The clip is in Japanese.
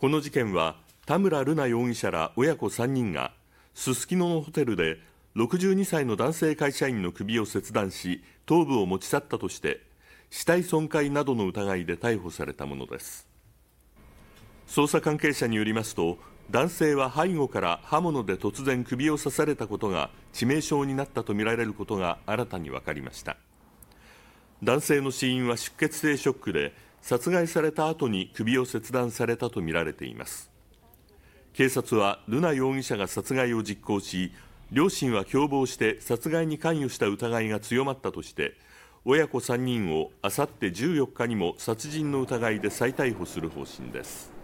この事件は田村瑠奈容疑者ら親子3人がすすきののホテルで62歳の男性会社員の首を切断し頭部を持ち去ったとして死体損壊などの疑いで逮捕されたものです。捜査関係者によりますと男性は背後から刃物で突然首を刺されたことが致命傷になったとみられることが新たに分かりました。男性の死因は出血性ショックで殺害された後に首を切断されたとみられています。警察は瑠奈容疑者が殺害を実行し両親は共謀して殺害に関与した疑いが強まったとして親子3人をあさって14日にも殺人の疑いで再逮捕する方針です。